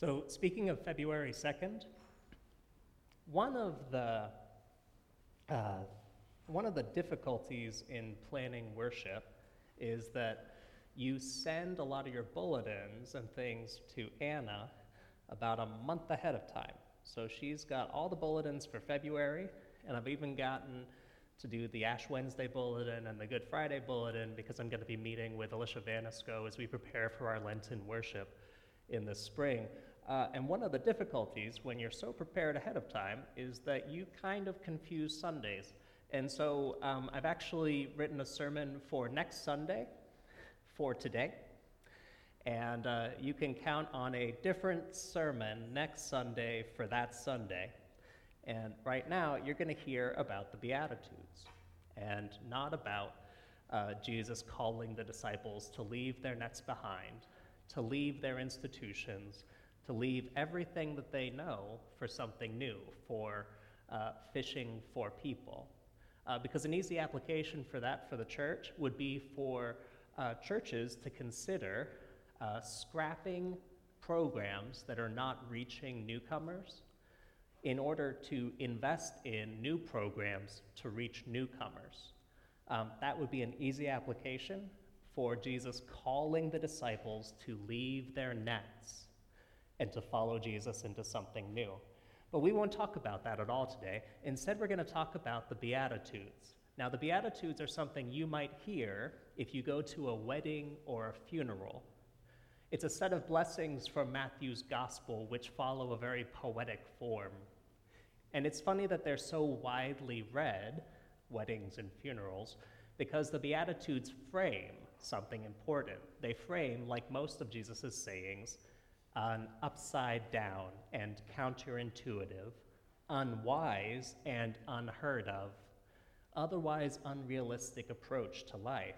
So, speaking of February 2nd, one of the uh, one of the difficulties in planning worship is that you send a lot of your bulletins and things to Anna about a month ahead of time. So she's got all the bulletins for February, and I've even gotten to do the Ash Wednesday bulletin and the Good Friday bulletin because I'm going to be meeting with Alicia Vanisco as we prepare for our Lenten worship in the spring. Uh, and one of the difficulties when you're so prepared ahead of time is that you kind of confuse Sundays. And so um, I've actually written a sermon for next Sunday for today. And uh, you can count on a different sermon next Sunday for that Sunday. And right now, you're going to hear about the Beatitudes and not about uh, Jesus calling the disciples to leave their nets behind, to leave their institutions, to leave everything that they know for something new, for uh, fishing for people. Uh, because an easy application for that for the church would be for uh, churches to consider uh, scrapping programs that are not reaching newcomers in order to invest in new programs to reach newcomers. Um, that would be an easy application for Jesus calling the disciples to leave their nets and to follow Jesus into something new. But we won't talk about that at all today. Instead, we're going to talk about the Beatitudes. Now, the Beatitudes are something you might hear if you go to a wedding or a funeral. It's a set of blessings from Matthew's gospel which follow a very poetic form. And it's funny that they're so widely read, weddings and funerals, because the Beatitudes frame something important. They frame, like most of Jesus' sayings, an upside down and counterintuitive, unwise and unheard of, otherwise unrealistic approach to life.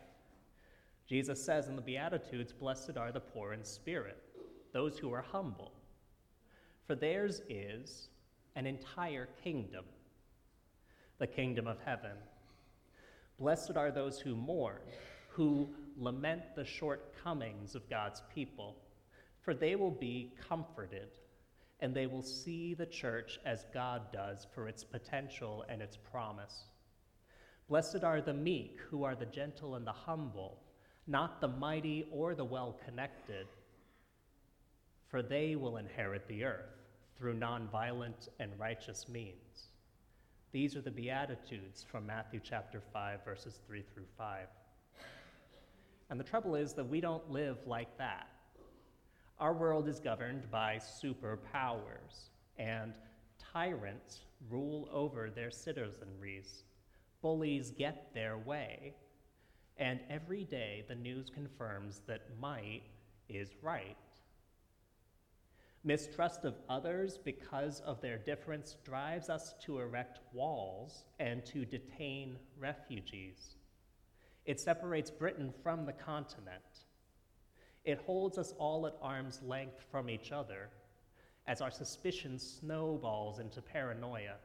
Jesus says in the Beatitudes, Blessed are the poor in spirit, those who are humble, for theirs is an entire kingdom, the kingdom of heaven. Blessed are those who mourn, who lament the shortcomings of God's people, for they will be comforted and they will see the church as God does for its potential and its promise. Blessed are the meek, who are the gentle and the humble not the mighty or the well connected, for they will inherit the earth through nonviolent and righteous means. These are the Beatitudes from Matthew chapter 5, verses 3 through 5. And the trouble is that we don't live like that. Our world is governed by superpowers, and tyrants rule over their citizenries. Bullies get their way, and every day the news confirms that might is right. Mistrust of others because of their difference drives us to erect walls and to detain refugees. It separates Britain from the continent. It holds us all at arm's length from each other as our suspicion snowballs into paranoia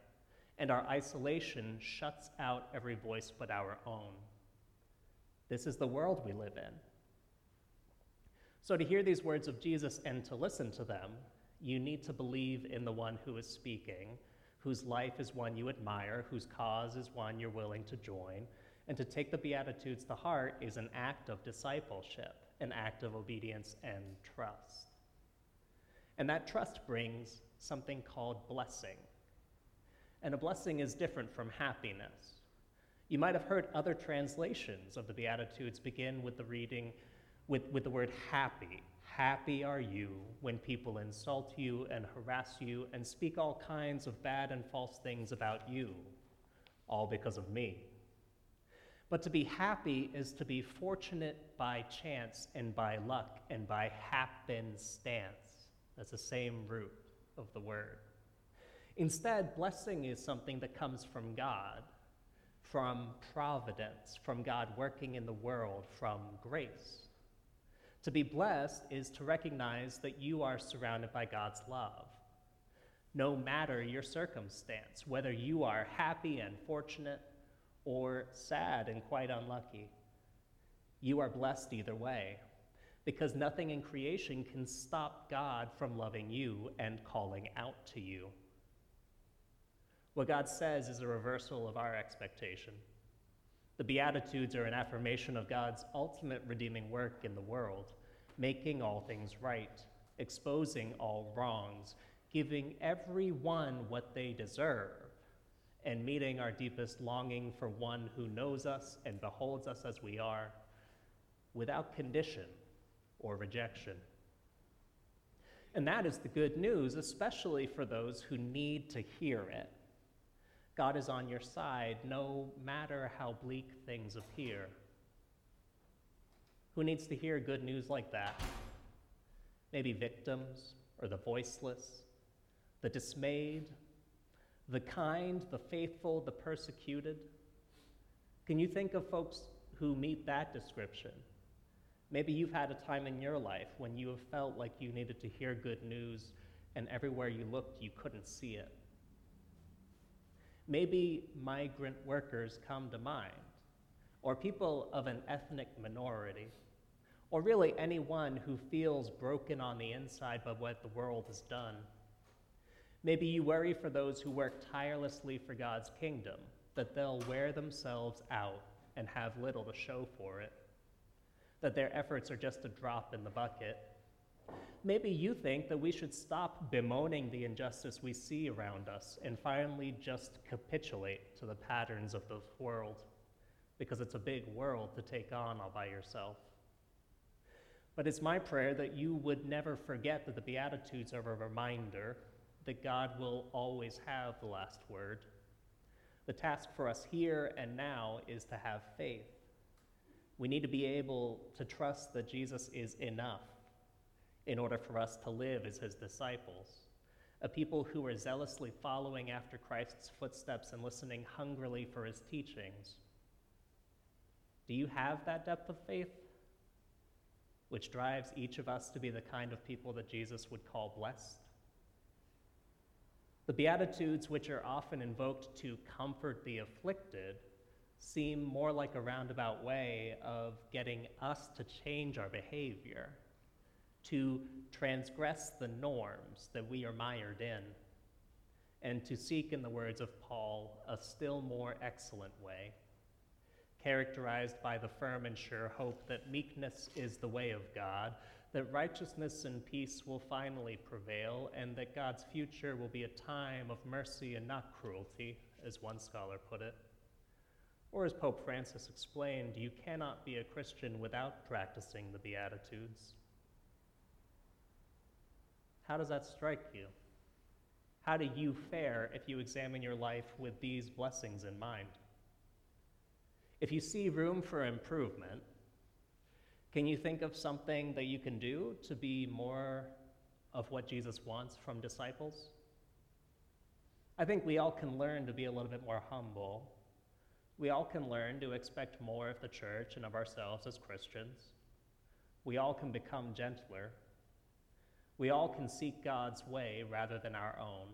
and our isolation shuts out every voice but our own. This is the world we live in. So, to hear these words of Jesus and to listen to them, you need to believe in the one who is speaking, whose life is one you admire, whose cause is one you're willing to join. And to take the Beatitudes to heart is an act of discipleship, an act of obedience and trust. And that trust brings something called blessing. And a blessing is different from happiness. You might have heard other translations of the Beatitudes begin with the reading with, with the word happy. Happy are you when people insult you and harass you and speak all kinds of bad and false things about you, all because of me. But to be happy is to be fortunate by chance and by luck and by happenstance. That's the same root of the word. Instead, blessing is something that comes from God from providence, from God working in the world, from grace. To be blessed is to recognize that you are surrounded by God's love. No matter your circumstance, whether you are happy and fortunate or sad and quite unlucky, you are blessed either way because nothing in creation can stop God from loving you and calling out to you. What God says is a reversal of our expectation. The Beatitudes are an affirmation of God's ultimate redeeming work in the world, making all things right, exposing all wrongs, giving everyone what they deserve, and meeting our deepest longing for one who knows us and beholds us as we are, without condition or rejection. And that is the good news, especially for those who need to hear it. God is on your side no matter how bleak things appear. Who needs to hear good news like that? Maybe victims or the voiceless, the dismayed, the kind, the faithful, the persecuted. Can you think of folks who meet that description? Maybe you've had a time in your life when you have felt like you needed to hear good news, and everywhere you looked, you couldn't see it. Maybe migrant workers come to mind, or people of an ethnic minority, or really anyone who feels broken on the inside by what the world has done. Maybe you worry for those who work tirelessly for God's kingdom, that they'll wear themselves out and have little to show for it, that their efforts are just a drop in the bucket. Maybe you think that we should stop bemoaning the injustice we see around us and finally just capitulate to the patterns of the world, because it's a big world to take on all by yourself. But it's my prayer that you would never forget that the Beatitudes are a reminder that God will always have the last word. The task for us here and now is to have faith. We need to be able to trust that Jesus is enough in order for us to live as his disciples, a people who are zealously following after Christ's footsteps and listening hungrily for his teachings. Do you have that depth of faith, which drives each of us to be the kind of people that Jesus would call blessed? The Beatitudes, which are often invoked to comfort the afflicted, seem more like a roundabout way of getting us to change our behavior to transgress the norms that we are mired in, and to seek, in the words of Paul, a still more excellent way, characterized by the firm and sure hope that meekness is the way of God, that righteousness and peace will finally prevail, and that God's future will be a time of mercy and not cruelty, as one scholar put it. Or as Pope Francis explained, you cannot be a Christian without practicing the Beatitudes. How does that strike you? How do you fare if you examine your life with these blessings in mind? If you see room for improvement, can you think of something that you can do to be more of what Jesus wants from disciples? I think we all can learn to be a little bit more humble. We all can learn to expect more of the church and of ourselves as Christians. We all can become gentler we all can seek God's way rather than our own,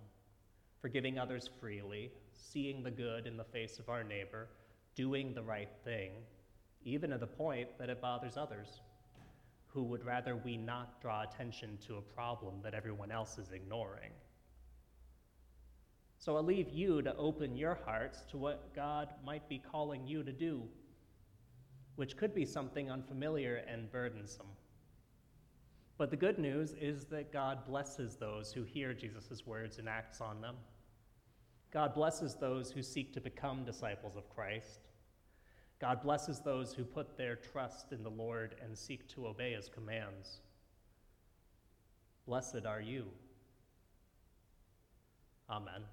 forgiving others freely, seeing the good in the face of our neighbor, doing the right thing, even to the point that it bothers others, who would rather we not draw attention to a problem that everyone else is ignoring. So I leave you to open your hearts to what God might be calling you to do, which could be something unfamiliar and burdensome. But the good news is that God blesses those who hear Jesus' words and acts on them. God blesses those who seek to become disciples of Christ. God blesses those who put their trust in the Lord and seek to obey his commands. Blessed are you. Amen.